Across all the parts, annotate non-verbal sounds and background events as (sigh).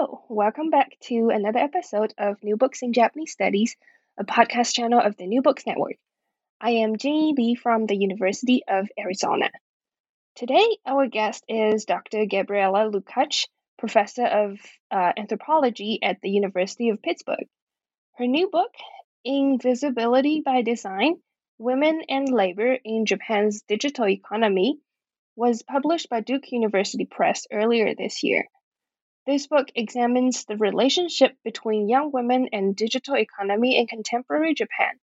Hello, welcome back to another episode of New Books in Japanese Studies, a podcast channel of the New Books Network. I am Jenny Lee from the University of Arizona. Today, our guest is Dr. Gabriela Lukacs, professor of uh, anthropology at the University of Pittsburgh. Her new book, Invisibility by Design Women and Labor in Japan's Digital Economy, was published by Duke University Press earlier this year. This book examines the relationship between young women and digital economy in contemporary Japan.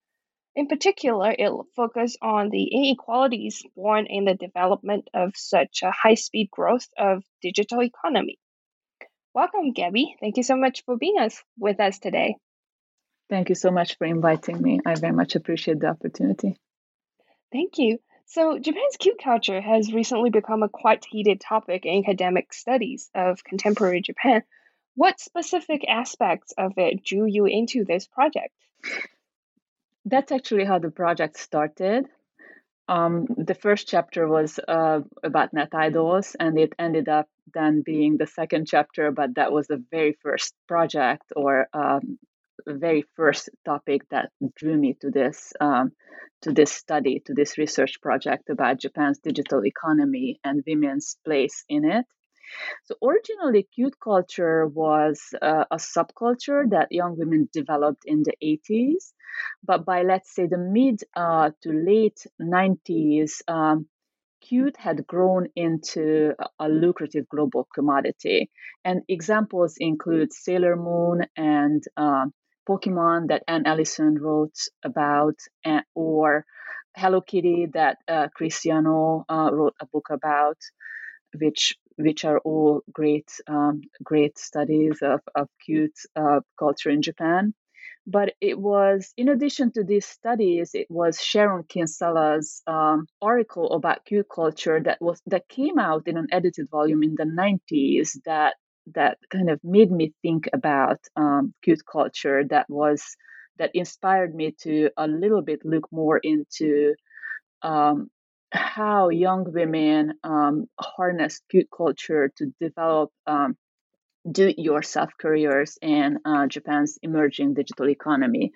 In particular, it focuses on the inequalities born in the development of such a high speed growth of digital economy. Welcome, Gabby. Thank you so much for being us with us today. Thank you so much for inviting me. I very much appreciate the opportunity. Thank you. So, Japan's cute culture has recently become a quite heated topic in academic studies of contemporary Japan. What specific aspects of it drew you into this project? That's actually how the project started. Um, the first chapter was uh, about net idols, and it ended up then being the second chapter, but that was the very first project or um, very first topic that drew me to this um, to this study, to this research project about Japan's digital economy and women's place in it. So originally, cute culture was uh, a subculture that young women developed in the 80s, but by let's say the mid uh, to late 90s, um, cute had grown into a lucrative global commodity. And examples include Sailor Moon and uh, Pokemon that Anne Allison wrote about, and, or Hello Kitty that uh, Christine Yano uh, wrote a book about, which which are all great um, great studies of, of cute uh, culture in Japan. But it was, in addition to these studies, it was Sharon Kinsella's um, article about cute culture that was that came out in an edited volume in the 90s that that kind of made me think about um, cute culture that was that inspired me to a little bit look more into um, how young women um, harness cute culture to develop um, do-it-yourself careers in uh, Japan's emerging digital economy.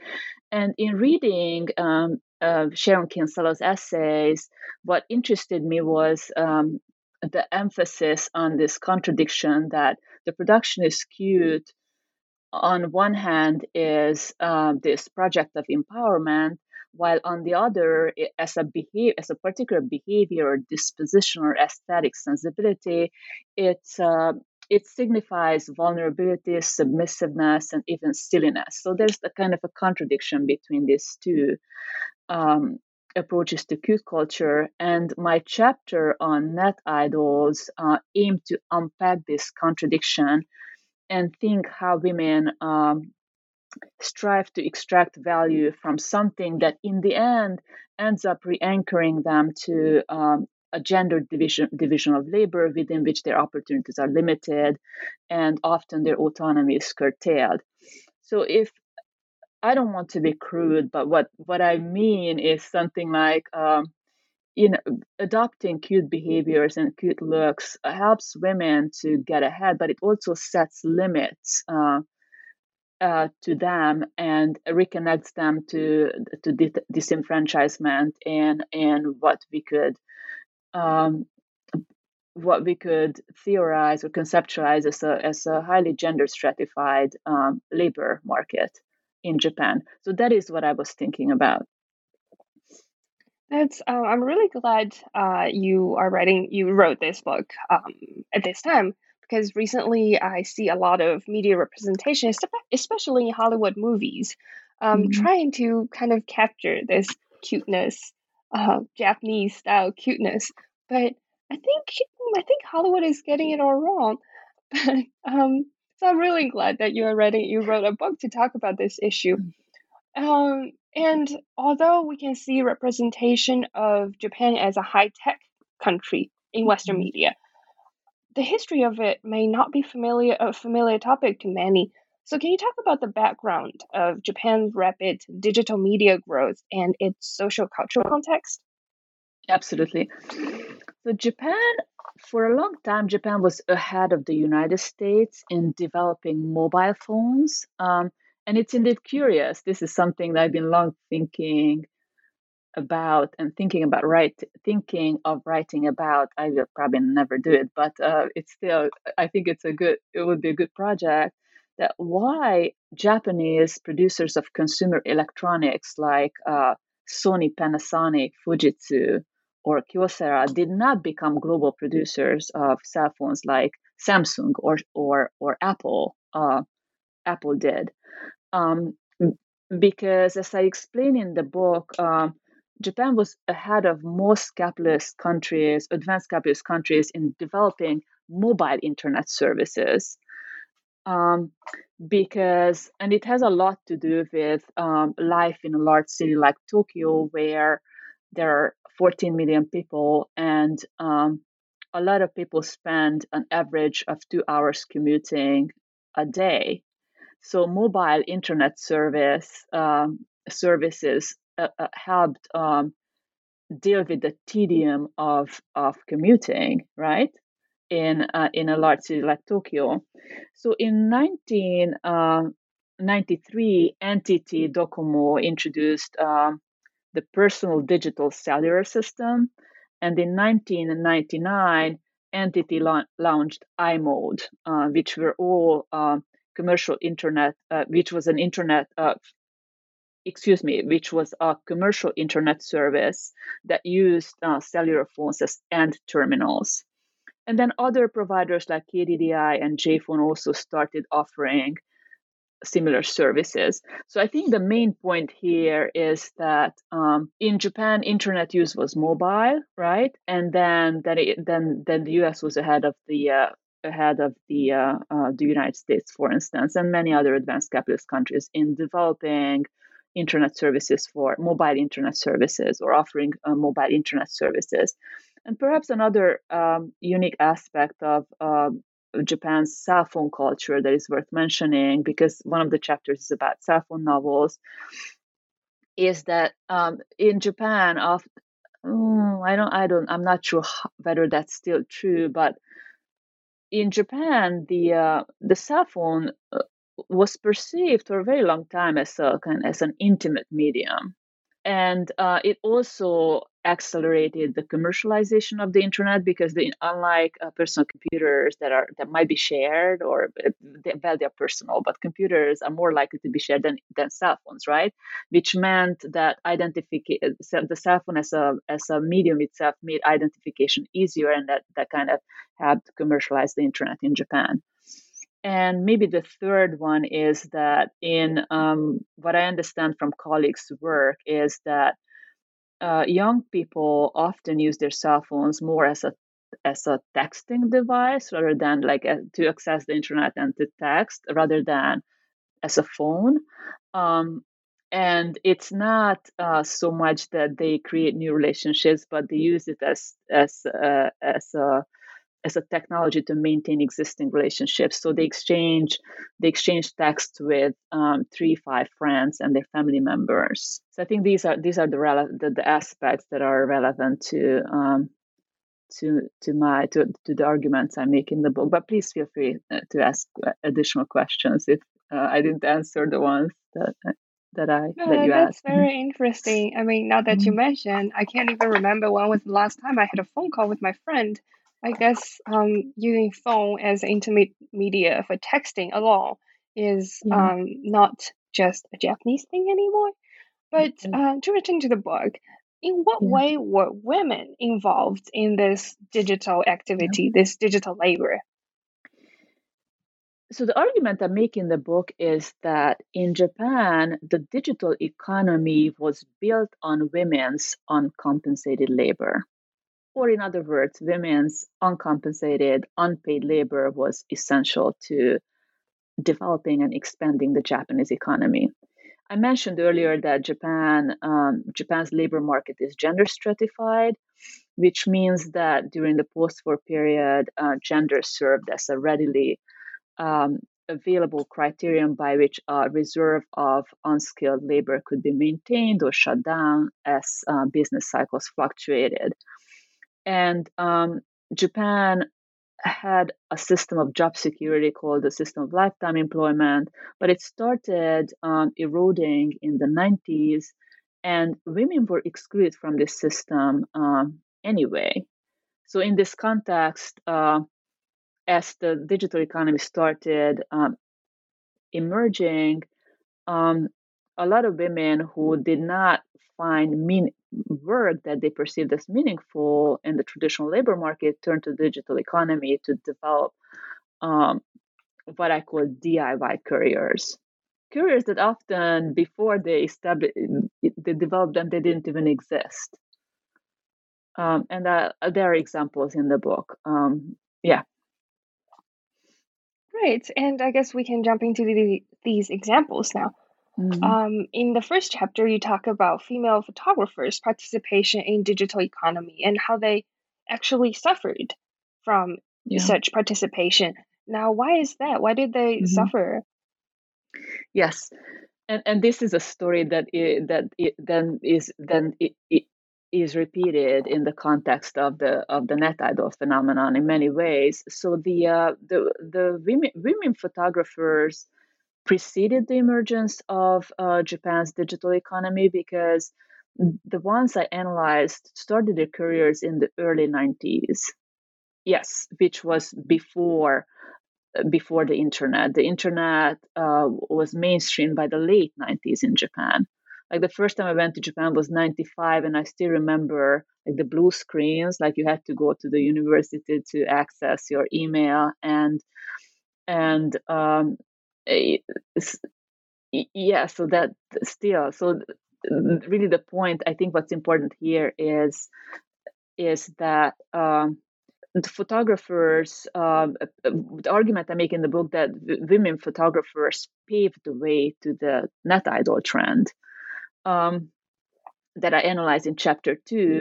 And in reading um, uh, Sharon Kinsella's essays, what interested me was um, the emphasis on this contradiction that the production is skewed on one hand is um, this project of empowerment while on the other as a behavior as a particular behavior or disposition or aesthetic sensibility it uh, it signifies vulnerability submissiveness and even silliness. So there's a kind of a contradiction between these two um, approaches to cute culture, and my chapter on net idols uh, to unpack this contradiction and think how women um, strive to extract value from something that, in the end, ends up re-anchoring them to um, a gender division division of labor within which their opportunities are limited, and often their autonomy is curtailed. So, if I don't want to be crude, but what what I mean is something like um, you know adopting cute behaviors and cute looks helps women to get ahead, but it also sets limits. Uh, uh, to them and reconnects them to to disenfranchisement and and what we could um, what we could theorize or conceptualize as a as a highly gender stratified um, labor market in Japan. So that is what I was thinking about. That's. Uh, I'm really glad uh, you are writing. You wrote this book um, at this time because recently I see a lot of media representation, especially in Hollywood movies, um, mm-hmm. trying to kind of capture this cuteness, uh, Japanese style cuteness. But I think I think Hollywood is getting it all wrong. (laughs) But um, so I'm really glad that you are ready. You wrote a book to talk about this issue. Mm. Um, and although we can see representation of Japan as a high tech country in Western mm-hmm. media, the history of it may not be familiar a familiar topic to many. So, can you talk about the background of Japan's rapid digital media growth and its social cultural context? Absolutely. So, Japan, for a long time, Japan was ahead of the United States in developing mobile phones. Um, and it's indeed curious. This is something that I've been long thinking about and thinking about right thinking of writing about i will probably never do it but uh, it's still i think it's a good it would be a good project that why japanese producers of consumer electronics like uh, sony panasonic fujitsu or kyocera did not become global producers of cell phones like samsung or or or apple uh, apple did um, because as i explain in the book um, Japan was ahead of most capitalist countries, advanced capitalist countries, in developing mobile internet services. Um, because, and it has a lot to do with um, life in a large city like Tokyo, where there are 14 million people, and um, a lot of people spend an average of two hours commuting a day. So, mobile internet service um, services uh, uh, helped um, deal with the tedium of of commuting, right? In uh, in a large city like Tokyo. So in 1993, uh, NTT Docomo introduced um, the personal digital cellular system, and in 1999, NTT la- launched i-mode, uh, which were all um, commercial internet, uh, which was an internet uh, excuse me, which was a commercial internet service that used uh, cellular phones as end terminals. And then other providers like KDDI and JPhone also started offering similar services. So I think the main point here is that um, in Japan, internet use was mobile, right? And then then it, then then the U.S. was ahead of the uh, ahead of the uh, uh, the United States, for instance, and many other advanced capitalist countries in developing internet services for mobile internet services or offering uh, mobile internet services. And perhaps another um, unique aspect of uh, Japan's cell phone culture that is worth mentioning, because one of the chapters is about cell phone novels, is that um, in Japan, of mm, I don't, I don't, I'm not sure whether that's still true, but in Japan, the uh, the cell phone uh, was perceived for a very long time as a as an intimate medium, and uh, it also accelerated the commercialization of the internet because the, unlike uh, personal computers that are that might be shared or uh, they, well they're personal, but computers are more likely to be shared than, than cell phones, right? Which meant that identification the cell phone as a as a medium itself made identification easier, and that that kind of helped commercialize the internet in Japan. And maybe the third one is that in um, what I understand from colleagues' work is that uh, young people often use their cell phones more as a as a texting device rather than like a, to access the internet and to text rather than as a phone. Um, and it's not uh, so much that they create new relationships, but they use it as as uh, as a as a technology to maintain existing relationships. So they exchange they exchange text with um, three, five friends and their family members. So I think these are these are the rele- the, the aspects that are relevant to um, to to my to, to the arguments I make in the book. But please feel free uh, to ask uh, additional questions if uh, I didn't answer the ones that. that I no, that you that's asked. very interesting. I mean, now that you mm-hmm. mentioned, I can't even remember when was the last time I had a phone call with my friend I guess um, using phone as intimate media for texting alone is yeah. um, not just a Japanese thing anymore. But uh, to return to the book, in what yeah. way were women involved in this digital activity, yeah. this digital labor? So, the argument I make in the book is that in Japan, the digital economy was built on women's uncompensated labor or, in other words, women's uncompensated, unpaid labor was essential to developing and expanding the Japanese economy. I mentioned earlier that Japan, um, Japan's labor market is gender stratified, which means that during the post-war period, uh, gender served as a readily um, available criterion by which a reserve of unskilled labor could be maintained or shut down as uh, business cycles fluctuated. And um, Japan had a system of job security called the system of lifetime employment, but it started um, eroding in the 90s, and women were excluded from this system um, anyway. So, in this context, uh, as the digital economy started um, emerging, um, a lot of women who did not find mean work that they perceived as meaningful in the traditional labor market turned to digital economy to develop um, what I call DIY careers. Careers that often before they established, they developed them, they didn't even exist. Um, and uh, there are examples in the book. Um, yeah. Right, and I guess we can jump into the, these examples now. Mm-hmm. Um, in the first chapter, you talk about female photographers' participation in digital economy and how they actually suffered from yeah. such participation. Now, why is that? Why did they mm-hmm. suffer? Yes, and and this is a story that it, that it then is then it, it is repeated in the context of the of the net idol phenomenon in many ways. So the uh, the the women women photographers preceded the emergence of uh, Japan's digital economy because the ones I analyzed started their careers in the early 90s. Yes, which was before before the internet. The internet uh, was mainstream by the late 90s in Japan. Like the first time I went to Japan was 95, and I still remember like the blue screens, like you had to go to the university to access your email and and um, yeah so that still so really the point i think what's important here is is that um, the photographers um, the argument i make in the book that women photographers paved the way to the net idol trend um, that i analyze in chapter two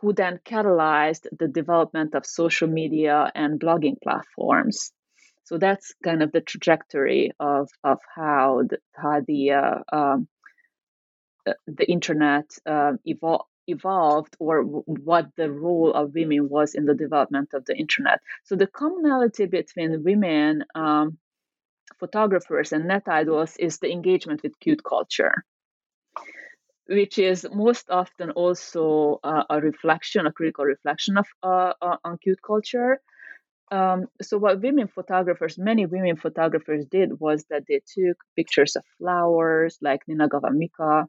who then catalyzed the development of social media and blogging platforms so that's kind of the trajectory of of how the, how the uh, um, uh, the internet uh, evol- evolved or w- what the role of women was in the development of the internet. So the commonality between women um, photographers and net idols is the engagement with cute culture which is most often also uh, a reflection, a critical reflection of uh, on cute culture, um, so what women photographers, many women photographers did was that they took pictures of flowers like Ninagawa Mika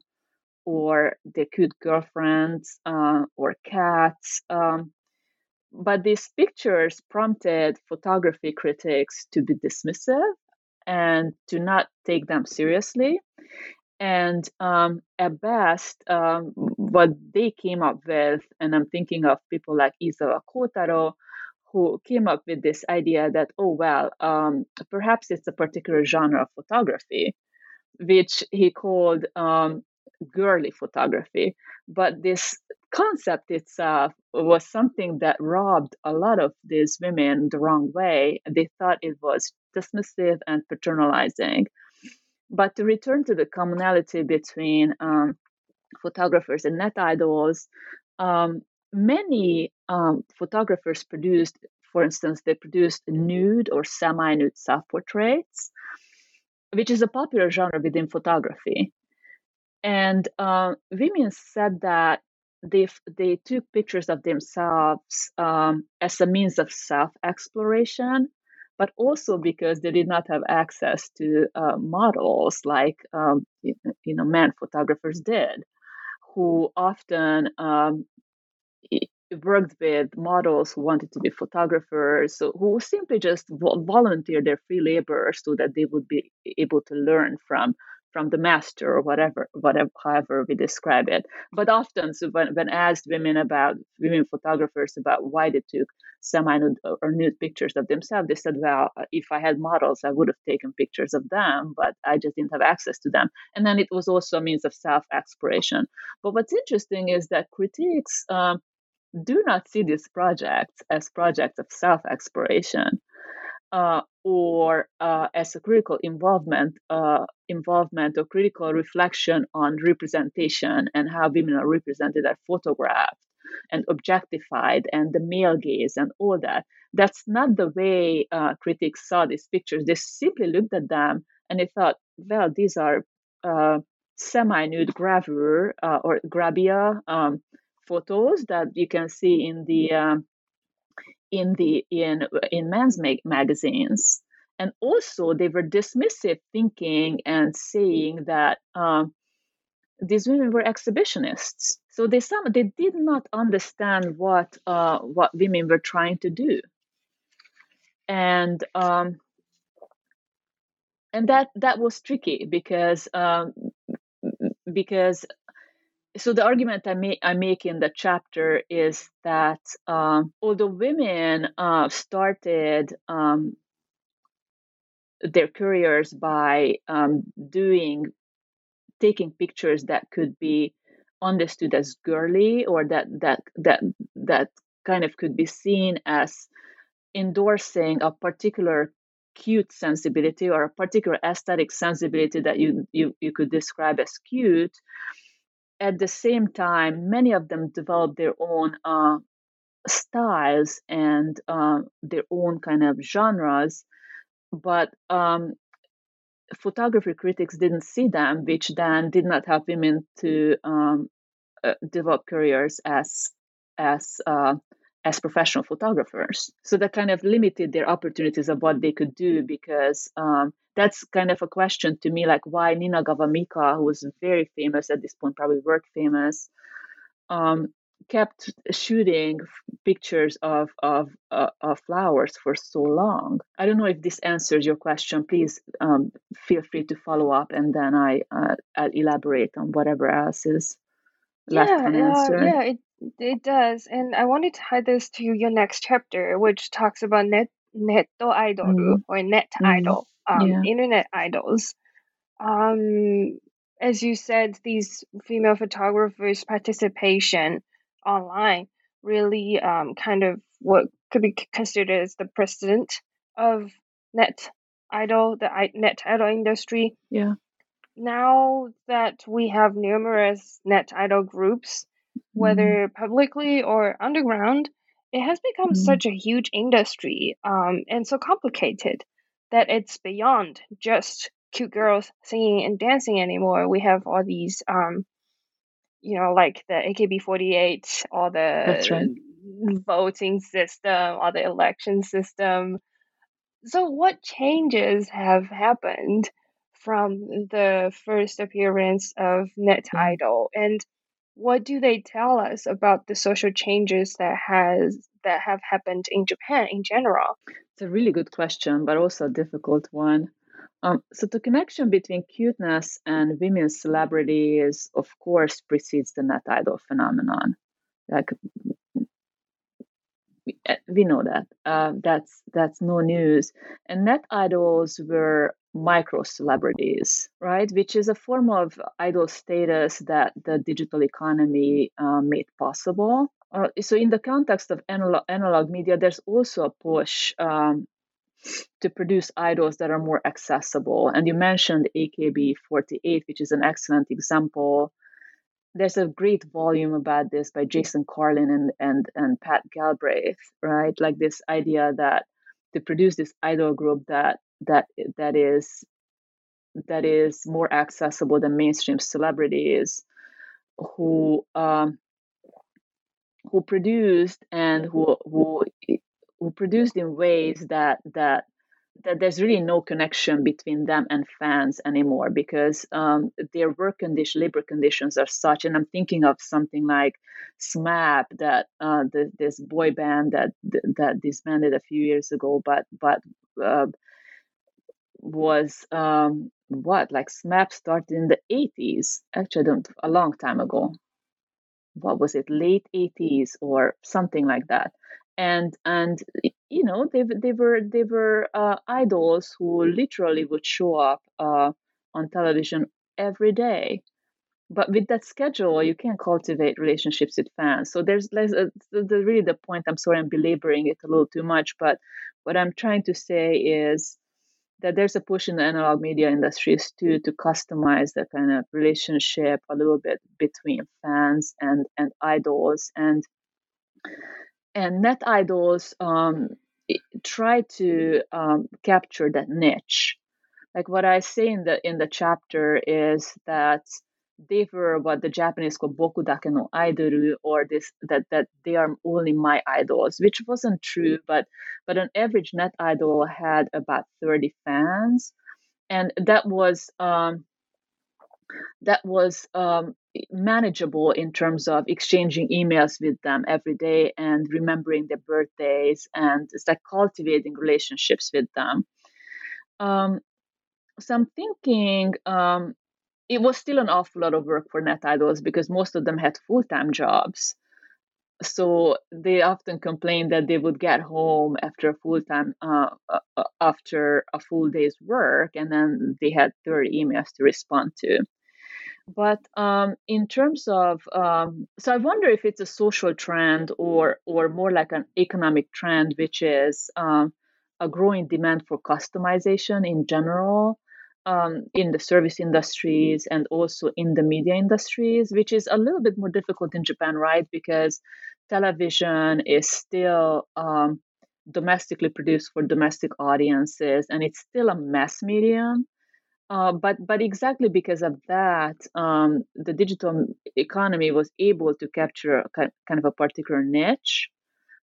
or their cute girlfriends uh, or cats. Um, but these pictures prompted photography critics to be dismissive and to not take them seriously. And um, at best, um, what they came up with, and I'm thinking of people like Iizawa Kotaro, who came up with this idea that, oh, well, um, perhaps it's a particular genre of photography, which he called um, girly photography. But this concept itself was something that robbed a lot of these women the wrong way. They thought it was dismissive and paternalizing. But to return to the commonality between um, photographers and net idols, um, many um, photographers produced, for instance, they produced nude or semi nude self portraits, which is a popular genre within photography. And uh, women said that they, they took pictures of themselves um, as a means of self exploration, but also because they did not have access to uh, models like um, you, know men photographers did, who often um, worked with models who wanted to be photographers, who simply just volunteered their free labor so that they would be able to learn from from the master or whatever, whatever, however we describe it. But often, so when, when asked women about women photographers about why they took semi-nude or nude pictures of themselves, they said, "Well, if I had models, I would have taken pictures of them, but I just didn't have access to them." And then it was also a means of self-exploration. But what's interesting is that critics um, do not see these projects as projects of self-exploration uh, or uh, as a critical involvement, uh, involvement or critical reflection on representation and how women are represented are photographed and objectified and the male gaze and all that. That's not the way uh, critics saw these pictures. They simply looked at them and they thought, well, these are uh, semi-nude gravure uh, or grabia um, photos that you can see in the um, in the in in men's mag- magazines. And also they were dismissive thinking and saying that um, these women were exhibitionists. So they some they did not understand what uh, what women were trying to do. And um, and that that was tricky because um, because so the argument I make, I make in the chapter is that um, although women uh, started um, their careers by um, doing taking pictures that could be understood as girly or that that that that kind of could be seen as endorsing a particular cute sensibility or a particular aesthetic sensibility that you you, you could describe as cute at the same time, many of them developed their own uh, styles and uh, their own kind of genres, but um, photography critics didn't see them, which then did not help women to um, uh, develop careers as as uh, as professional photographers. So that kind of limited their opportunities of what they could do because um, that's kind of a question to me, like why Ninagawa Mika, who was very famous at this point, probably world famous, um, kept shooting pictures of of, uh, of flowers for so long. I don't know if this answers your question. Please um, feel free to follow up, and then I uh, I'll elaborate on whatever else is left Yeah, uh, unanswered. yeah, it it does. And I wanted to tie this to your next chapter, which talks about net netto idol Mm, or net mm, idol, um, yeah. internet idols. Um, as you said, these female photographers' participation online really um, kind of what could be c- considered as the precedent of net idol, the i- net idol industry. Yeah. Now that we have numerous net idol groups, Mm, whether publicly or underground, it has become mm, such a huge industry um, and so complicated that it's beyond just cute girls singing and dancing anymore. We have all these, um, you know, like the AKB48, all that's right. the voting system, all the election system. So, what changes have happened from the first appearance of Net Mm. Idol, and what do they tell us about the social changes that has that have happened in Japan in general? It's a really good question, but also a difficult one. Um, so the connection between cuteness and women's celebrities, of course, precedes the net idol phenomenon. Like we, uh, we know that. Uh, that's that's no news. And net idols were micro celebrities, right? Which is a form of idol status that the digital economy uh, made possible. Uh, so, in the context of analog, analog media, there's also a push um, to produce idols that are more accessible. And you mentioned AKB48, which is an excellent example. There's a great volume about this by Jason Karlin and, and, and Pat Galbraith, right? Like this idea that to produce this idol group that that that is that is more accessible than mainstream celebrities who um, who produced and who who who produced in ways that that that there's really no connection between them and fans anymore because um, their work condition, labor conditions are such. And I'm thinking of something like SMAP, that uh, the, this boy band that that disbanded a few years ago, but but uh, was um, what like SMAP started in the 80s. Actually, don't a long time ago. What was it, late 80s or something like that? And and you know they they were they were uh, idols who literally would show up uh, on television every day. But with that schedule, you can't cultivate relationships with fans. So there's, there's a, the, really the point. I'm sorry, I'm belaboring it a little too much, but what I'm trying to say is that there's a push in the analog media industries too to customize the kind of relationship a little bit between fans and and idols. And and net idols um, try to um, capture that niche. Like what i say in the in the chapter is that they were what the Japanese call boku dake no idoru, or this that that they are only my idols, which wasn't true. But but an average net idol had about thirty fans, and that was um, that was um, manageable in terms of exchanging emails with them every day and remembering their birthdays, and it's like cultivating relationships with them. Um, so I'm thinking um, it was still an awful lot of work for net idols because most of them had full-time jobs. So they often complained that they would get home after a full-time uh, uh, uh, after a full day's work and then they had 30 emails to respond to. But um, in terms of um, so i wonder if it's a social trend or or more like an economic trend which is um, a growing demand for customization in general um, in the service industries and also in the media industries, which is a little bit more difficult in Japan, right? Because television is still um, domestically produced for domestic audiences, and it's still a mass medium. Uh, but but exactly because of that, um, the digital economy was able to capture kind of a particular niche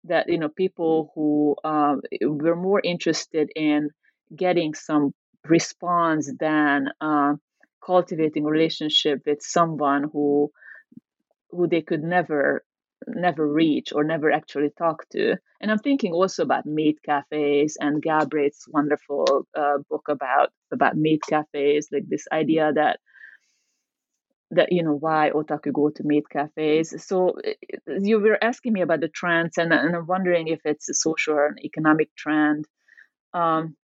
that you know people who uh, were more interested in getting some response than uh, cultivating relationship with someone who who they could never never reach or never actually talk to. And I'm thinking also about maid cafes and Galbraith's wonderful uh, book about about maid cafes, like this idea that that you know why otaku go to maid cafes. So you were asking me about the trends, and, and I'm wondering if it's a social or an economic trend. Um,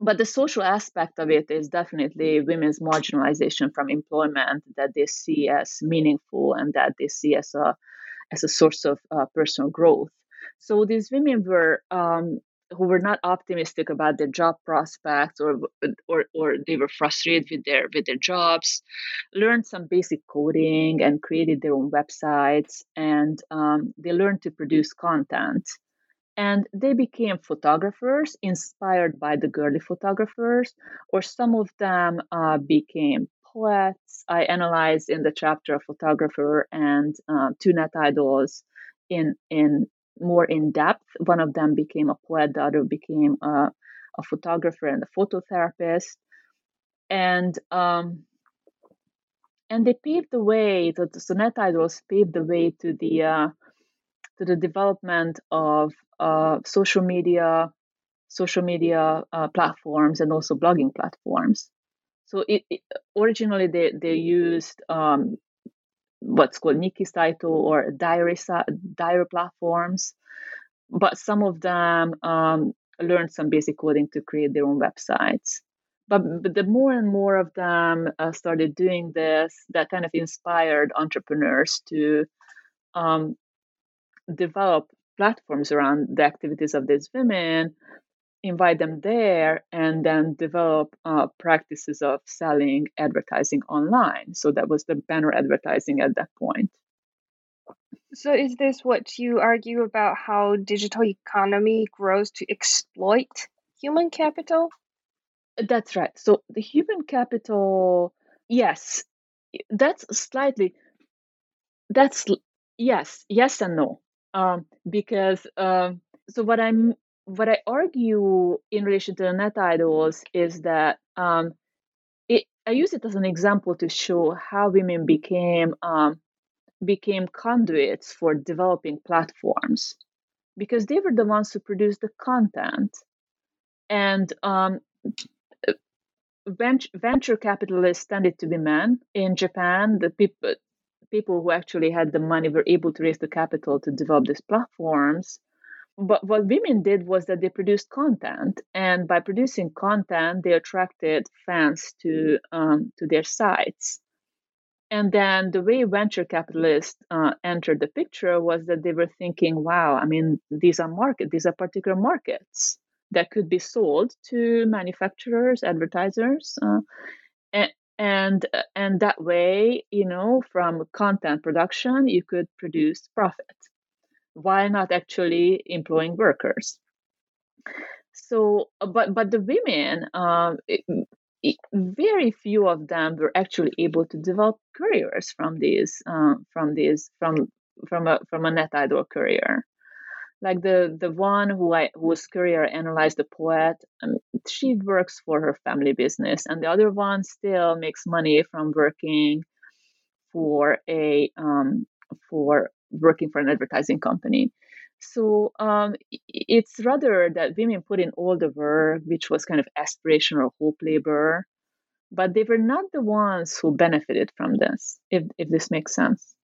but the social aspect of it is definitely women's marginalization from employment that they see as meaningful and that they see as a as a source of uh, personal growth. So these women were um, who were not optimistic about their job prospects or or or they were frustrated with their with their jobs learned some basic coding and created their own websites and um, they learned to produce content and they became photographers inspired by the girly photographers, or some of them uh, became poets. I analyzed in the chapter a photographer and uh, two net idols in in more in depth. One of them became a poet, the other became a, a photographer and a phototherapist, and um, and they paved the way. The, the net idols paved the way to the uh, to the development of uh, social media, social media uh, platforms, and also blogging platforms. So it, it, originally they they used um, what's called Nikki Saito or diary diary platforms, but some of them um, learned some basic coding to create their own websites. But, but the more and more of them uh, started doing this, that kind of inspired entrepreneurs to um, develop platforms around the activities of these women, invite them there, and then develop uh, practices of selling advertising online. So that was the banner advertising at that point. So, is this what you argue about how digital economy grows to exploit human capital? That's right. So, the human capital, yes, that's slightly, that's yes, yes, and no um, because um, so what I'm what I argue in relation to the net idols is that um, it, I use it as an example to show how women became um, became conduits for developing platforms because they were the ones who produced the content and um, venture capitalists tended to be men in Japan. The people people who actually had the money were able to raise the capital to develop these platforms. But what women did was that they produced content, and by producing content, they attracted fans to um, to their sites. And then the way venture capitalists uh, entered the picture was that they were thinking, "Wow, I mean, these are market, these are particular markets that could be sold to manufacturers, advertisers, uh, and, and and that way, you know, from content production, you could produce profit while not actually employing workers. So, but but the women, um, very few of them were actually able to develop careers from these um, from these from from a from a NetIdol career like the the one who I whose career analyzed the poet, um, she works for her family business, and the other one still makes money from working for a um, for working for an advertising company. So um, it's rather that women put in all the work, which was kind of aspirational hope labor, but they were not the ones who benefited from this. If if this makes sense.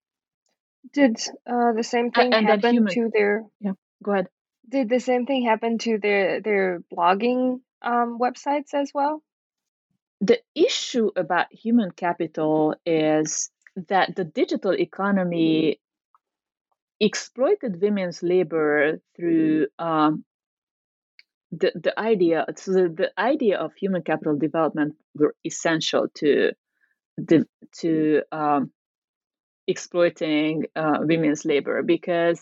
Did uh, the same thing and happen human, to their? Yeah, go ahead. Did the same thing happen to their their blogging um, websites as well? The issue about human capital is that the digital economy exploited women's labor through um, the the idea. So the, the idea of human capital development were essential to the to um, exploiting uh, women's labor because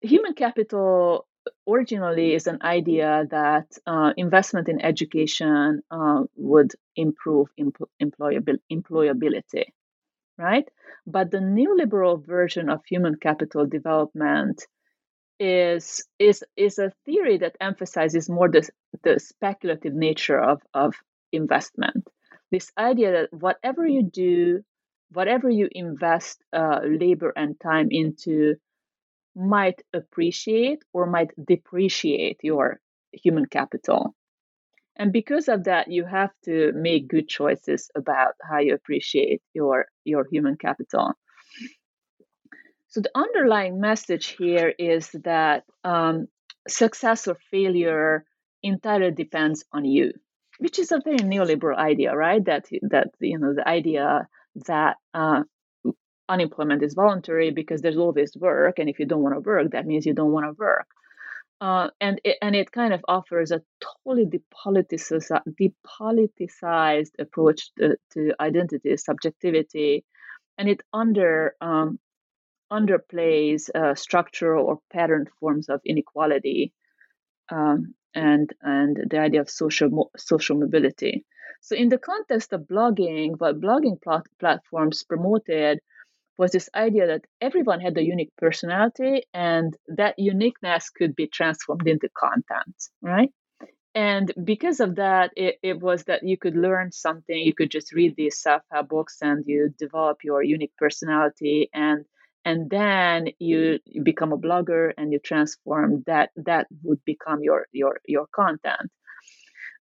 human capital originally is an idea that uh, investment in education uh, would improve empl- employabil- employability, right? But the neoliberal version of human capital development is is is a theory that emphasizes more the, the speculative nature of, of investment. This idea that whatever you do whatever you invest uh, labor and time into might appreciate or might depreciate your human capital. And because of that, you have to make good choices about how you appreciate your, your human capital. So, the underlying message here is that um, success or failure entirely depends on you, which is a very neoliberal idea, right? That, that you know, the idea that uh, unemployment is voluntary because there's always work, and if you don't want to work, that means you don't want to work. Uh, and it, and it kind of offers a totally depoliticized, depoliticized approach to, to identity, subjectivity, and it under um, underplays uh, structural or pattern forms of inequality um, and and the idea of social social mobility. So, in the context of blogging, what blogging plat- platforms promoted was this idea that everyone had a unique personality and that uniqueness could be transformed into content, right? And because of that, it, it was that you could learn something, you could just read these self help books and you develop your unique personality and and then you, you become a blogger and you transform that that would become your your your content.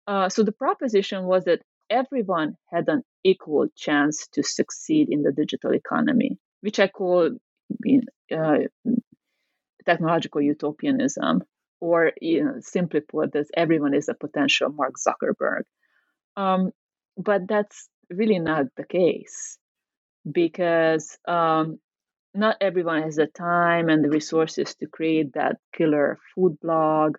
Uh, so the proposition was that everyone had an equal chance to succeed in the digital economy which I call uh, technological utopianism, or you know, simply put, that everyone is a potential Mark Zuckerberg. Um, but that's really not the case because um, not everyone has the time and the resources to create that killer food blog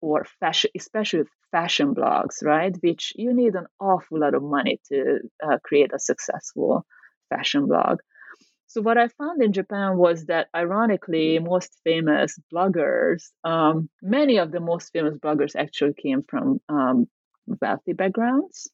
or fashion, especially fashion blogs, right? Which you need an awful lot of money to uh, create a successful fashion blog. So what I found in Japan was that, ironically, most famous bloggers, um, many of the most famous bloggers actually came from um, wealthy backgrounds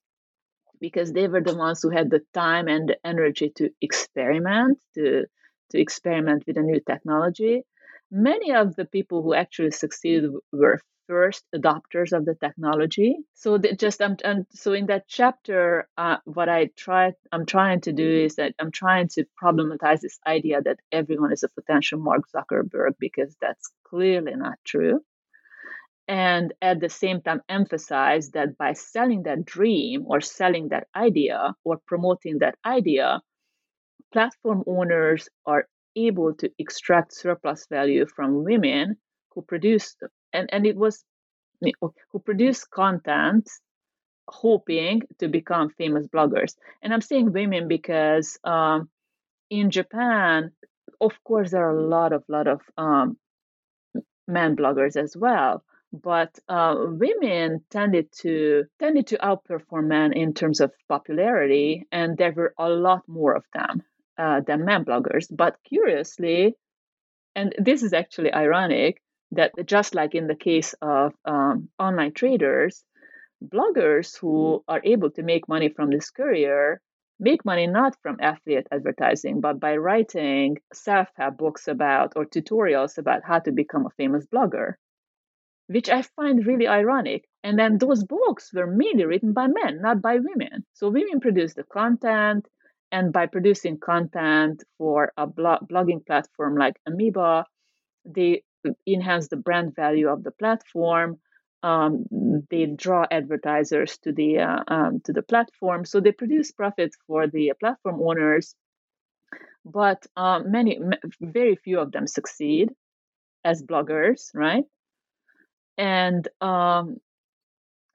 because they were the ones who had the time and the energy to experiment, to to experiment with a new technology. Many of the people who actually succeeded were first adopters of the technology. So just I'm, so in that chapter, uh, what I try I'm trying to do is that I'm trying to problematize this idea that everyone is a potential Mark Zuckerberg because that's clearly not true. and at the same time emphasize that by selling that dream or selling that idea or promoting that idea, platform owners are able to extract surplus value from women who produce and, and it was who produce content hoping to become famous bloggers. And i'm saying women because um, in japan of course there are a lot of lot of um, men bloggers as well but uh, women tended to tended to outperform men in terms of popularity and there were a lot more of them uh, than men bloggers. But curiously and this is actually ironic that just like in the case of um, online traders bloggers who are able to make money from this career make money not from affiliate advertising, but by writing self help books about or tutorials about how to become a famous blogger, which I find really ironic. And then those books were mainly written by men, not by women. So women produce the content, and by producing content for a blog- blogging platform like Ameba, they enhance the brand value of the platform um, they draw advertisers to the uh, um, to the platform, so they produce profits for the platform owners. But um, many, very few of them succeed as bloggers, right? And um,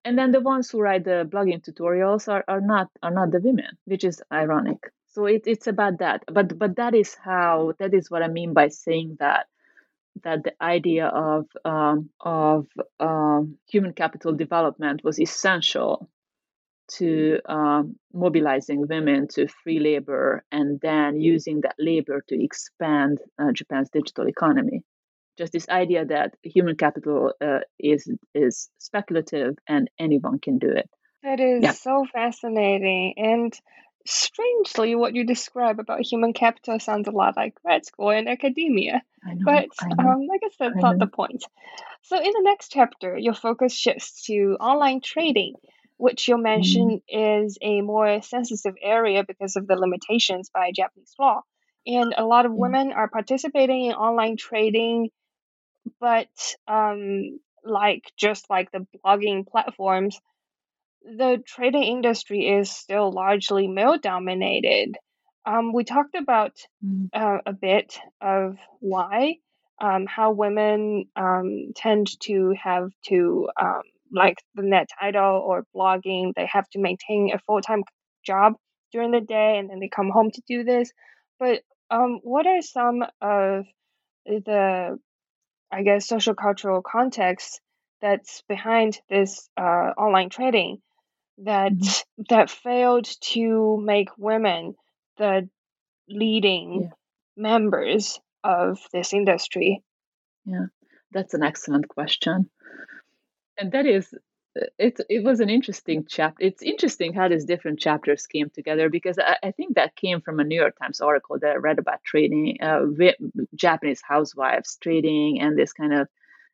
and then the ones who write the blogging tutorials are, are not are not the women, which is ironic. So it, it's about that. But but that is how that is what I mean by saying that that the idea of um, of um, human capital development was essential to um, mobilizing women to free labor and then using that labor to expand uh, Japan's digital economy. Just this idea that human capital uh, is is speculative and anyone can do it. That is yeah. so fascinating. And strangely, what you describe about human capital sounds a lot like grad school and academia. Know, but I, um, I guess that's I not know. the point. So, in the next chapter, your focus shifts to online trading, which you mentioned mm. is a more sensitive area because of the limitations by Japanese law. And a lot of mm. women are participating in online trading, but um, like just like the blogging platforms, the trading industry is still largely male dominated. Um, we talked about mm. uh, a bit of why, um, how women um, tend to have to, um, like the net idol or blogging, they have to maintain a full time job during the day and then they come home to do this. But um, what are some of the, I guess, social cultural contexts that's behind this uh, online trading? That mm-hmm. that failed to make women the leading yeah. members of this industry? Yeah, that's an excellent question. And that is it it was an interesting chapter. It's interesting how these different chapters came together because I, I, think that came from a New York Times article that I read about trading, uh, Japanese housewives trading, and this kind of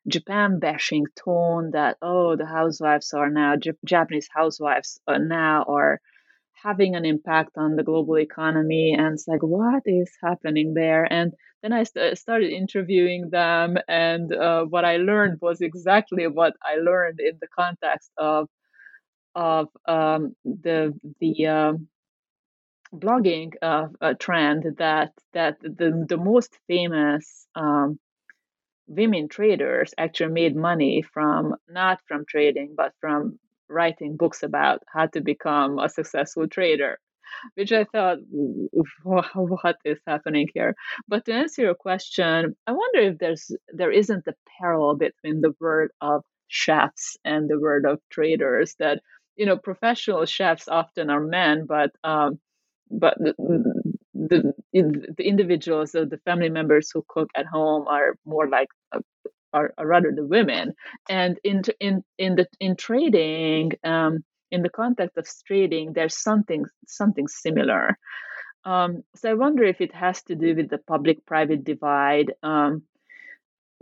Japan bashing tone that oh the housewives are now Japanese housewives are now are having an impact on the global economy and it's like what is happening there? And then I st- started interviewing them and uh, what I learned was exactly what I learned in the context of of um, the the um, blogging uh, uh, trend that that the the most famous um, women traders actually made money from not from trading but from writing books about how to become a successful trader which i thought what is happening here? But to answer your question i wonder if there's there isn't a parallel between the word of chefs and the word of traders that you know professional chefs often are men but um, but the, the, individuals or the family members who cook at home are more like uh, are, are rather the women. And in in in the in trading um, in the context of trading there's something something similar. Um, so i wonder if it has to do with the public private divide um,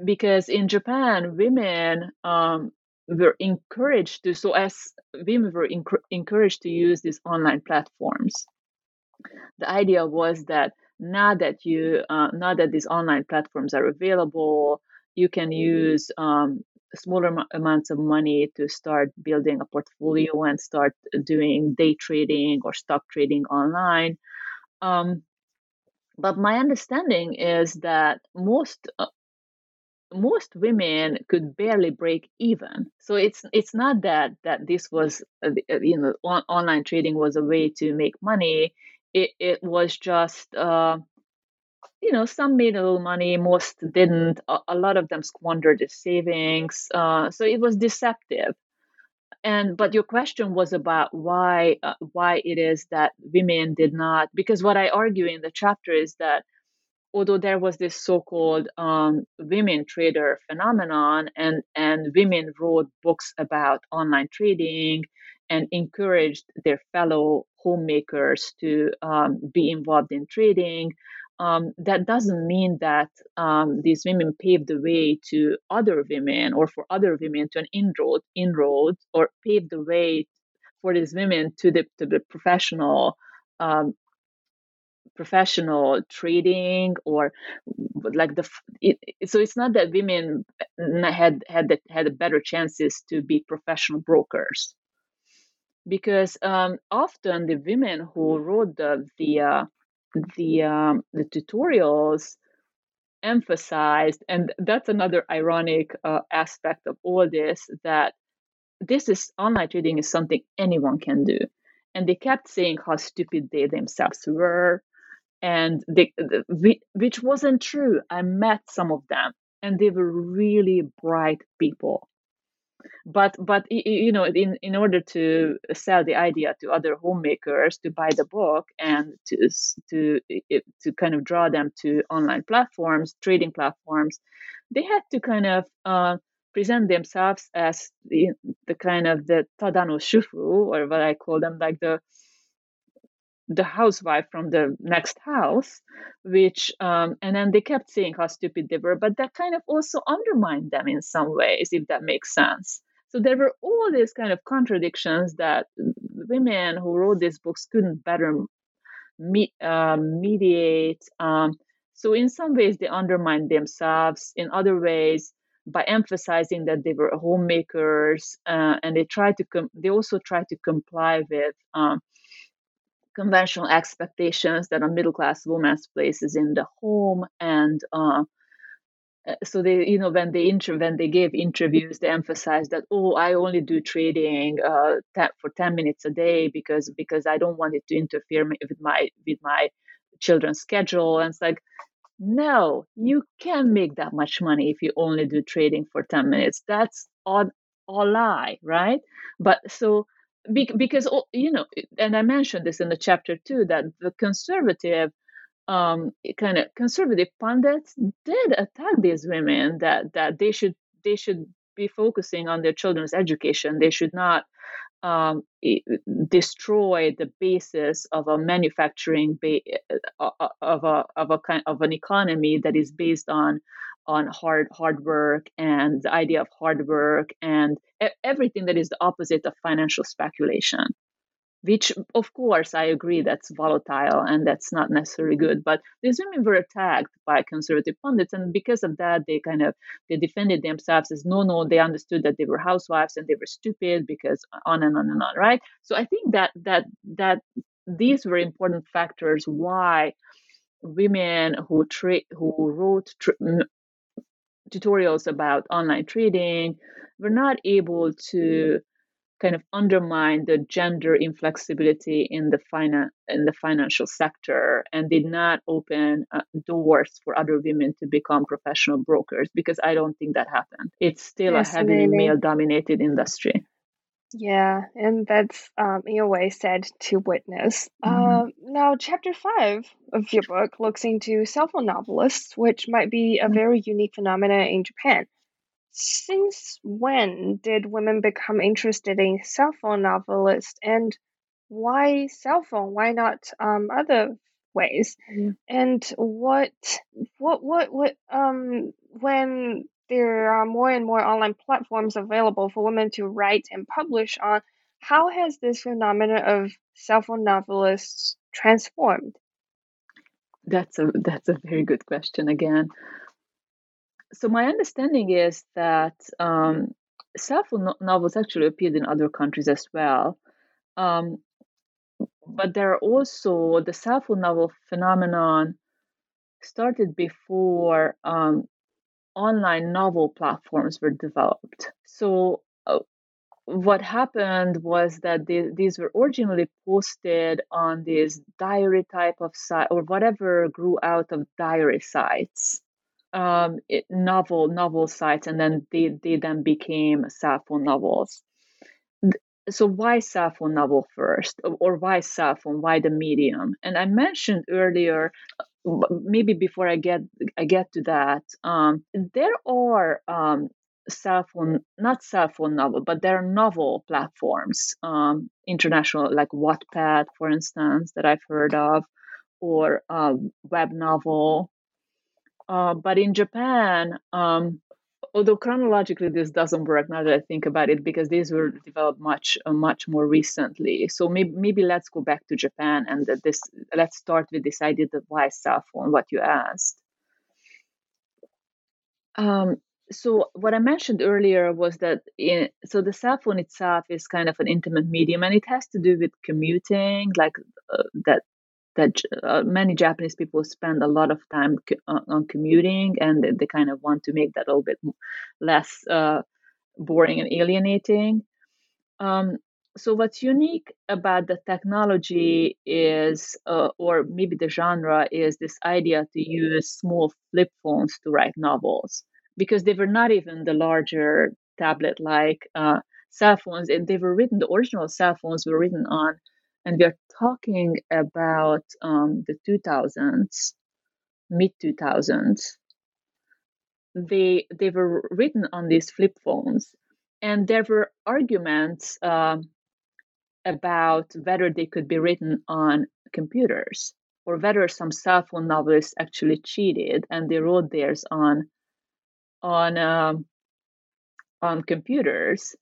because in japan women um, were encouraged to so as women were encouraged to use these online platforms the idea was that now that you uh, now that these online platforms are available you can use um, smaller amounts of money to start building a portfolio and start doing day trading or stock trading online. Um, but my understanding is that most uh, most women could barely break even. So it's it's not that that this was uh, uh you know on, online trading was a way to make money it, it was just uh, you know some made a little money most didn't. A, a lot of them squandered their savings uh, so it was deceptive. And but your question was about why uh, why it is that women did not because what i argue in the chapter is that although there was this so-called um, women trader phenomenon and and women wrote books about online trading and encouraged their fellow homemakers to um, be involved in trading. Um, that doesn't mean that um, these women paved the way to other women or for other women to an inroad, inroad or paved the way for these women to the to the professional um, professional trading or like the it, so it's not that women had had had better chances to be professional brokers because um, often the women who wrote the the uh, the um, the tutorials emphasized and that's another ironic uh, aspect of all this that this is online trading is something anyone can do. And they kept saying how stupid they themselves were and they, which wasn't true. I met some of them and they were really bright people but but you know in in order to sell the idea to other homemakers to buy the book and to to to kind of draw them to online platforms trading platforms they had to kind of uh, present themselves as the, the kind of the tadano shufu or what i call them like the the housewife from the next house, which, um, and then they kept saying how stupid they were, but that kind of also undermined them in some ways, if that makes sense. So there were all these kind of contradictions that women who wrote these books couldn't better me, uh, mediate. Um, so in some ways, they undermined themselves. In other ways, by emphasizing that they were homemakers, uh, and they tried to com- they also tried to comply with um, conventional expectations that a middle class woman's place is in the home and uh, uh, so they you know when they inter- when they gave interviews they emphasized that oh i only do trading uh, for 10 minutes a day because because i don't want it to interfere with my with my children's schedule. And it's like no you can make that much money if you only do trading for 10 minutes. That's all all lie right? But so because you know and i mentioned this in the chapter too that the conservative um, kind of conservative pundits did attack these women that that they should they should be focusing on their children's education. They should not um, destroy the basis of a manufacturing ba- of a of a kind of an economy that is based on on hard hard work and the idea of hard work and everything that is the opposite of financial speculation which of course i agree that's volatile and that's not necessarily good but these women were attacked by conservative pundits and because of that they kind of they defended themselves as no no they understood that they were housewives and they were stupid because on and on and on right? So i think that that that these were important factors why women who tra- who wrote tutorials about online trading were not able to kind of undermine the gender inflexibility in the finan- in the financial sector and did not open uh, doors for other women to become professional brokers because I don't think that happened. It's still a heavily male dominated industry. Yeah, and that's um, in a way sad to witness. Mm-hmm. Um, now, chapter five of your book looks into cell phone novelists, which might be a mm-hmm. very unique phenomenon in Japan. Since when did women become interested in cell phone novelists, and why cell phone? Why not um, other ways? Mm-hmm. And what, what, what, what? Um, when there are more and more online platforms available for women to write and publish on. How has this phenomenon of cell phone novelists transformed? That's a that's a very good question again. so my understanding is that um, Sappho novels actually appeared in other countries as well. Um, but there are also the cell phone novel phenomenon started before um, online novel platforms were developed. So uh, what happened was that they, these were originally posted on these diary type of site or whatever grew out of diary sites um, it, novel novel sites and then they, they then became sappho novels. So why sappho novel first? Or why sappho? Why the medium? And i mentioned earlier maybe before i get i get to that um, there are um, cell phone not cell phone novel, but there are novel platforms, um, international, like Wattpad, for instance, that I've heard of, or uh, web novel. Uh, but in Japan, um, although chronologically this doesn't work now that I think about it, because these were developed much uh, much more recently. So maybe maybe let's go back to Japan and this let's start with this idea of why Sappho and what you asked. Um, so what I mentioned earlier was that in, so the cell phone itself is kind of an intimate medium, and it has to do with commuting, like uh, that that uh, many Japanese people spend a lot of time co- on, on, commuting, and they, they, kind of want to make that a little bit less uh, boring and alienating. Um, so what's unique about the technology is, uh, or maybe the genre, is this idea to use small flip phones to write novels because they were not even the larger tablet like uh, cell phones. And they were written, the original cell phones were written on, and we are talking about um, the 2000s, mid 2000s. They, they were written on these flip phones, and there were arguments um, about whether they could be written on computers or whether some cell phone novelists actually cheated and they wrote theirs on on um, on computers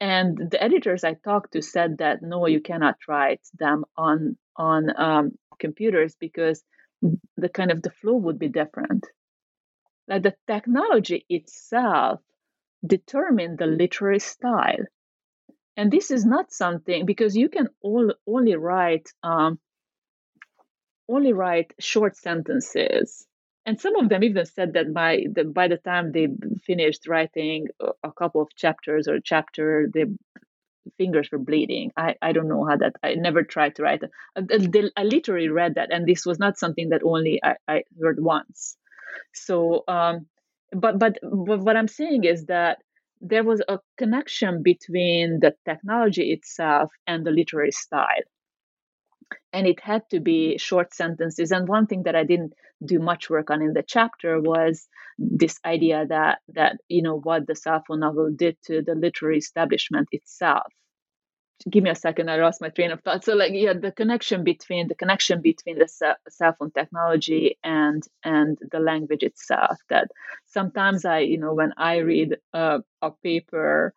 and the editors i talked to said that no you cannot write them on on um, computers because the kind of the flow would be different. Like the technology itself determined the literary style. And this is not something because you can all, only write um, only write short sentences and some of them even said that by the by the time they finished writing a couple of chapters or a chapter their fingers were bleeding. I i don't know how that i never tried to write I, I literally read that and this was not something that only i, I heard once. So um but, but but what i'm saying is that there was a connection between the technology itself and the literary style and it had to be short sentences. And one thing that i didn't do much work on in the chapter was this idea that that you know what the Sappho novel did to the literary establishment itself. Give me a second i lost my train of thought. So like yeah the connection between the connection between the cell phone technology and and the language itself that sometimes i you know when i read uh, a paper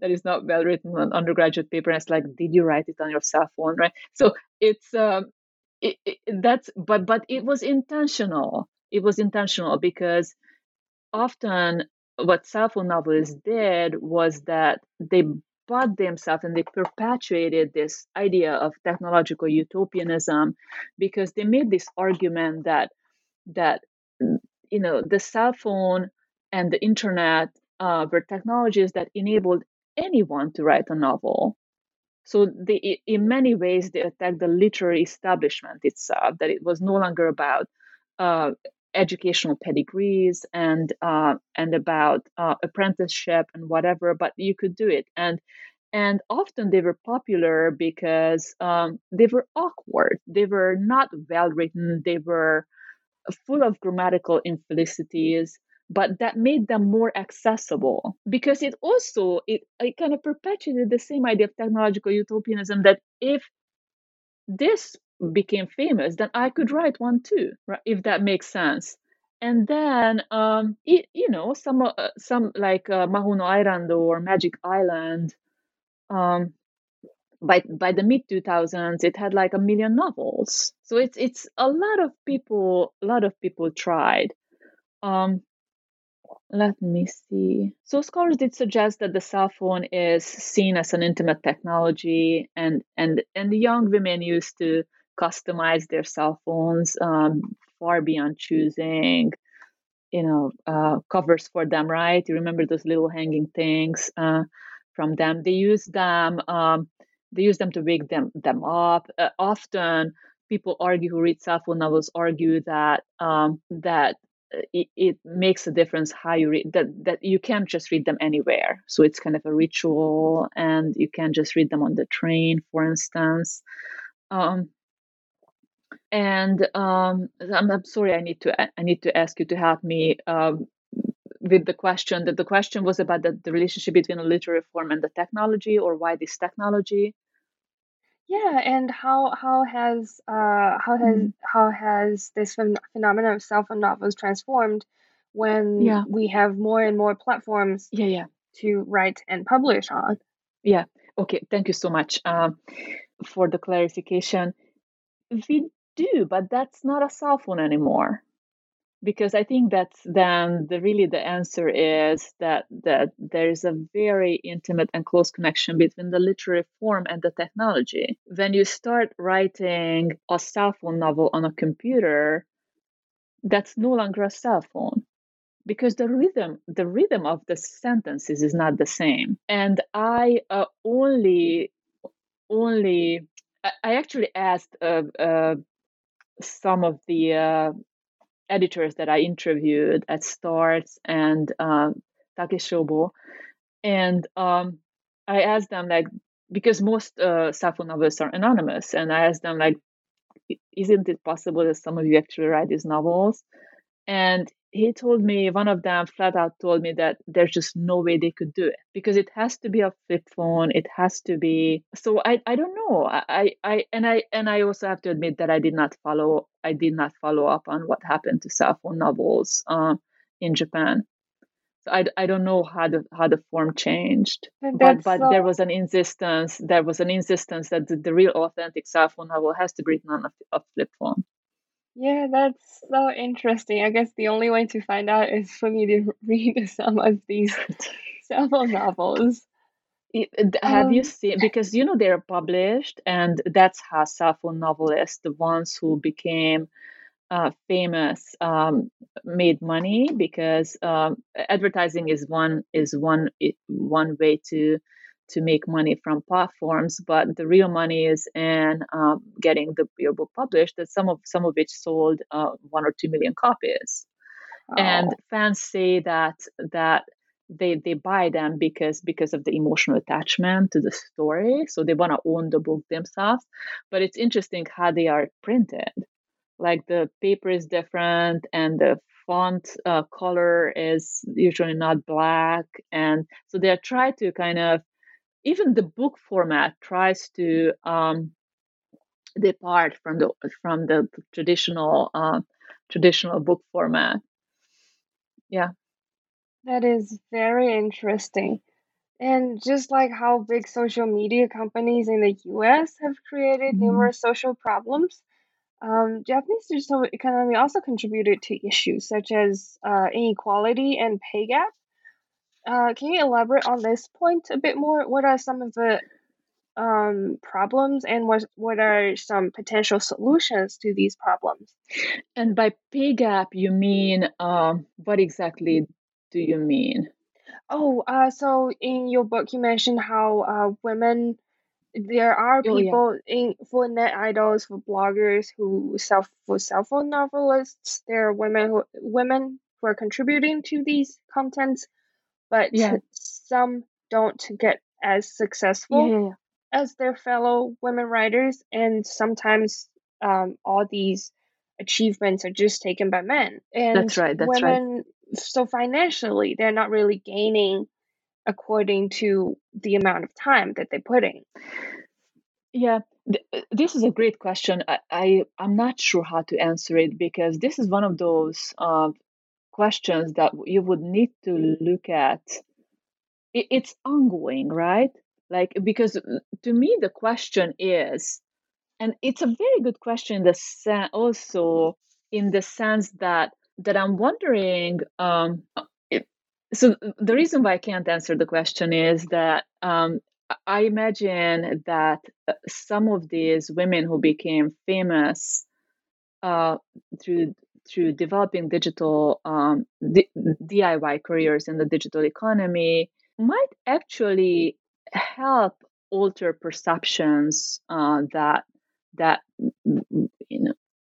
that is not well written on undergraduate paper and it's like did you write it on your cell phone? Right? So it's um it, it, that's but but it was intentional. It was intentional because often what cell phone novelists did was that they bought themselves and they perpetuated this idea of technological utopianism because they made this argument that that you know the cell phone and the internet uh, were technologies that enabled anyone to write a novel. So they, in many ways, they attacked the literary establishment itself. That it was no longer about uh, educational pedigrees and uh, and about uh, apprenticeship and whatever, but you could do it. And and often they were popular because um, they were awkward. They were not well written. They were full of grammatical infelicities but that made them more accessible. Because it also it, it kind of perpetuated the same idea of technological utopianism that if this became famous then i could write one too right if that makes sense. And then um it, you know some uh, some like uh, Maho no Island or Magic Island um by by the mid 2000s it had like a million novels. So it's it's a lot of people a lot of people tried. Um let me see. So scholars did suggest that the cell phone is seen as an intimate technology, and and and the young women used to customize their cell phones um, far beyond choosing, you know, uh, covers for them. Right? You remember those little hanging things uh, from them? They use them. Um, they use them to wake them them up. Uh, often, people argue who read cell phone novels argue that um, that it, it, makes a difference how you read that that you can't just read them anywhere. So it's kind of a ritual and you can't just read them on the train for instance. Um, and um, I'm, I'm, sorry i need to i need to ask you to help me um, with the question that the question was about the, the relationship between a literary form and the technology or why this technology yeah, and how how has uh how has mm. how has this phen- phenomenon of cell phone novels transformed when Yeah. we have more and more platforms Yeah, yeah. to write and publish on? Yeah. Okay. Thank you so much um, for the clarification. We do, but that's not a cell phone anymore because I think that's then the really the answer is that that there is a very intimate and close connection between the literary form and the technology. When you start writing a cell phone novel on a computer, that's no longer a cell phone because the rhythm the rhythm of the sentences is not the same and i uh, only only I, actually asked uh, uh, some of the uh, editors that I interviewed at Starts and um, Takeshobo, and um, I asked them like because most uh, phone novels are anonymous, and I asked them like, isn't it possible that some of you actually write these novels? And he told me one of them flat out told me that there's just no way they could do it because it has to be a flip phone it has to be so i i don't know i i and i and i also have to admit that i did not follow i did not follow up on what happened to cell phone novels uh, in japan. So I, I don't know how the how the form changed but but so... there was an insistence there was an insistence that the, the real authentic cell phone novel has to be written on a, a flip phone yeah, that's so interesting. I guess the only way to find out is for me to (laughs) read some of these (laughs) several novels. have um, you seen because you know they're published and that's how cell phone novelists the ones who became uh, famous um, made money because um, advertising is one is one one way to to make money from platforms, but the real money is in um, getting the your book published. That some of some of which sold uh, one or two million copies, oh. and fans say that that they they buy them because because of the emotional attachment to the story. So they want to own the book themselves. But it's interesting how they are printed. Like the paper is different, and the font uh, color is usually not black, and so they try to kind of even the book format tries to um, depart from the from the traditional uh, traditional book format. Yeah, that is very interesting. And just like how big social media companies in the US have created mm-hmm. numerous social problems, um, Japanese digital economy also contributed to issues such as uh, inequality and pay gap, uh, can you elaborate on this point a bit more? What are some of the um, problems and what what are some potential solutions to these problems? And by pay gap, you mean um, what exactly do you mean? Oh, uh, so in your book, you mentioned how uh, women, there are Oh, yeah. people in for net idols, for bloggers who self for cell phone novelists. There are women who women who are contributing to these contents but Yeah. some don't get as successful Yeah. as their fellow women writers, and sometimes um, all these achievements are just taken by men. And That's right. That's right. women, so financially, they're not really gaining according to the amount of time that they put in. Yeah, th- this is a great question. I, I I'm not sure how to answer it because this is one of those uh, questions that you would need to look at it, it's ongoing right? Like because uh, to me the question is and it's a very good question in the sen- also in the sense that that i'm wondering um so the reason why I can't answer the question is that um, I imagine that uh, some of these women who became famous uh, through through developing digital um, DIY careers in the digital economy might actually help alter perceptions uh, that that you know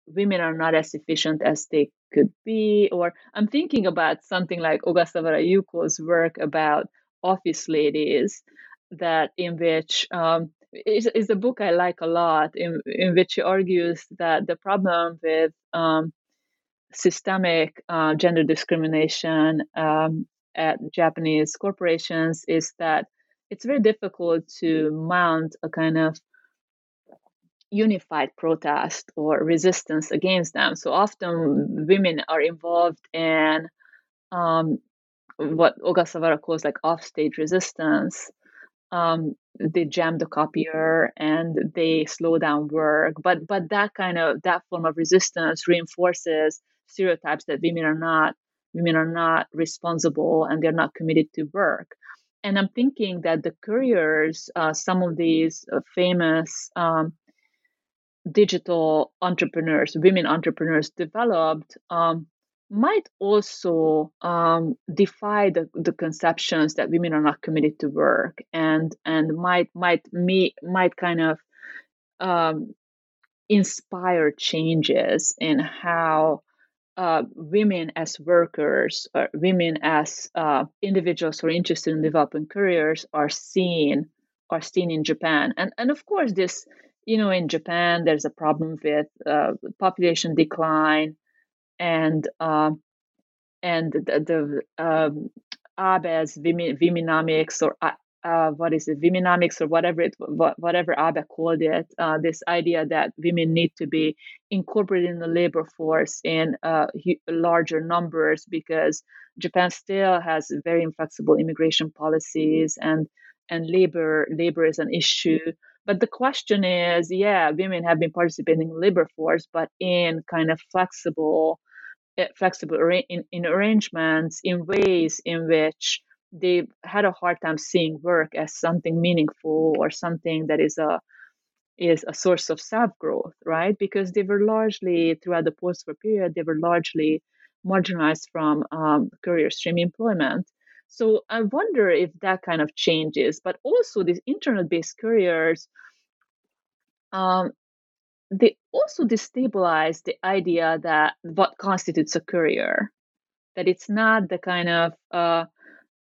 women are not as efficient as they could be. Or i'm thinking about something like ogasawara yuko's work about office ladies that in which um, is, is a book I like a lot, in, in which she argues that the problem with um, systemic uh, gender discrimination um, at Japanese corporations is that it's very difficult to mount a kind of unified protest or resistance against them. So often women are involved in um, what Ogasawara calls like offstage resistance, um, they jam the copier and they slow down work. But but that kind of that form of resistance reinforces stereotypes that women are not women are not responsible and they're not committed to work. And I'm thinking that the couriers, uh, some of these uh, famous um, digital entrepreneurs, women entrepreneurs, developed um, might also um, defy the, the conceptions that women are not committed to work and and might might me might kind of um, inspire changes in how uh, women as workers or women as uh, individuals who are interested in developing careers are seen are seen in Japan. And and of course this you know in Japan there's a problem with uh, population decline and uh, and the, the um, Abe's Womenomics or uh, what is it, Womenomics or whatever it, whatever Abe called it, uh, this idea that women need to be incorporated in the labor force in uh, larger numbers because Japan still has very inflexible immigration policies and and labor labor is an issue. But the question is, yeah, women have been participating in labor force, but in kind of flexible Eh, flexible in, in arrangements in ways in which they had a hard time seeing work as something meaningful or something that is a is a source of self growth, right? Because they were largely throughout the post war period, they were largely marginalized from um, career stream employment. So I wonder if that kind of changes. But also these internet based careers, um, they also destabilize the idea that what constitutes a career that it's not the kind of uh,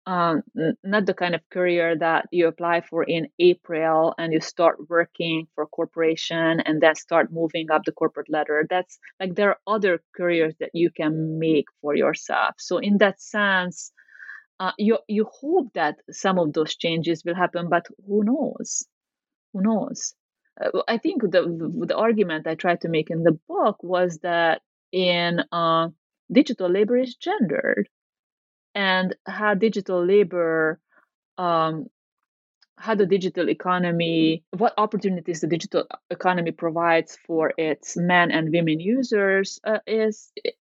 um, not the kind of career that you apply for in April and you start working for a corporation and then start moving up the corporate ladder. That's like there are other careers that you can make for yourself. So in that sense, uh, you you hope that some of those changes will happen, but who knows? Who knows? uh, I think the the argument I tried to make in the book was that in uh, digital labor is gendered, and how digital labor, um, how the digital economy, what opportunities the digital economy provides for its men and women users uh, is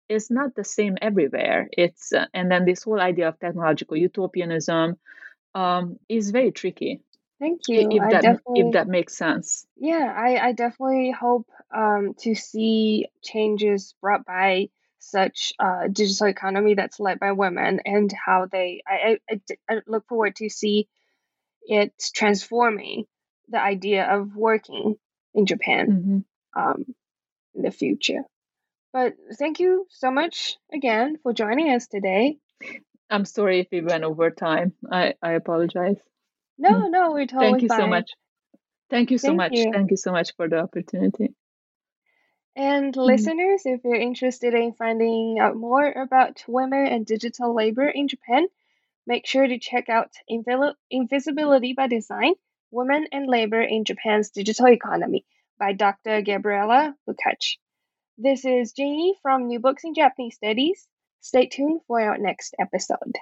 is not the same everywhere. It's uh, and then this whole idea of technological utopianism um, is very tricky Thank you. If that if that makes sense. yeah, I, I definitely hope um, to see changes brought by such a digital economy that's led by women and how they. I, I, I look forward to see it transforming the idea of working in Japan hmm um, in the future. But thank you so much again for joining us today. I'm sorry if we went over time. I I apologize. No, no, we're totally Thank you so much. Thank you so Thank much. you. Thank you so much for the opportunity. And mm-hmm. listeners, if you're interested in finding out more about women and digital labor in Japan, make sure to check out Invil- Invisibility by Design Women and Labor in Japan's Digital Economy by Dr. Gabriela Lukács. This is Janie from New Books in Japanese Studies. Stay tuned for our next episode.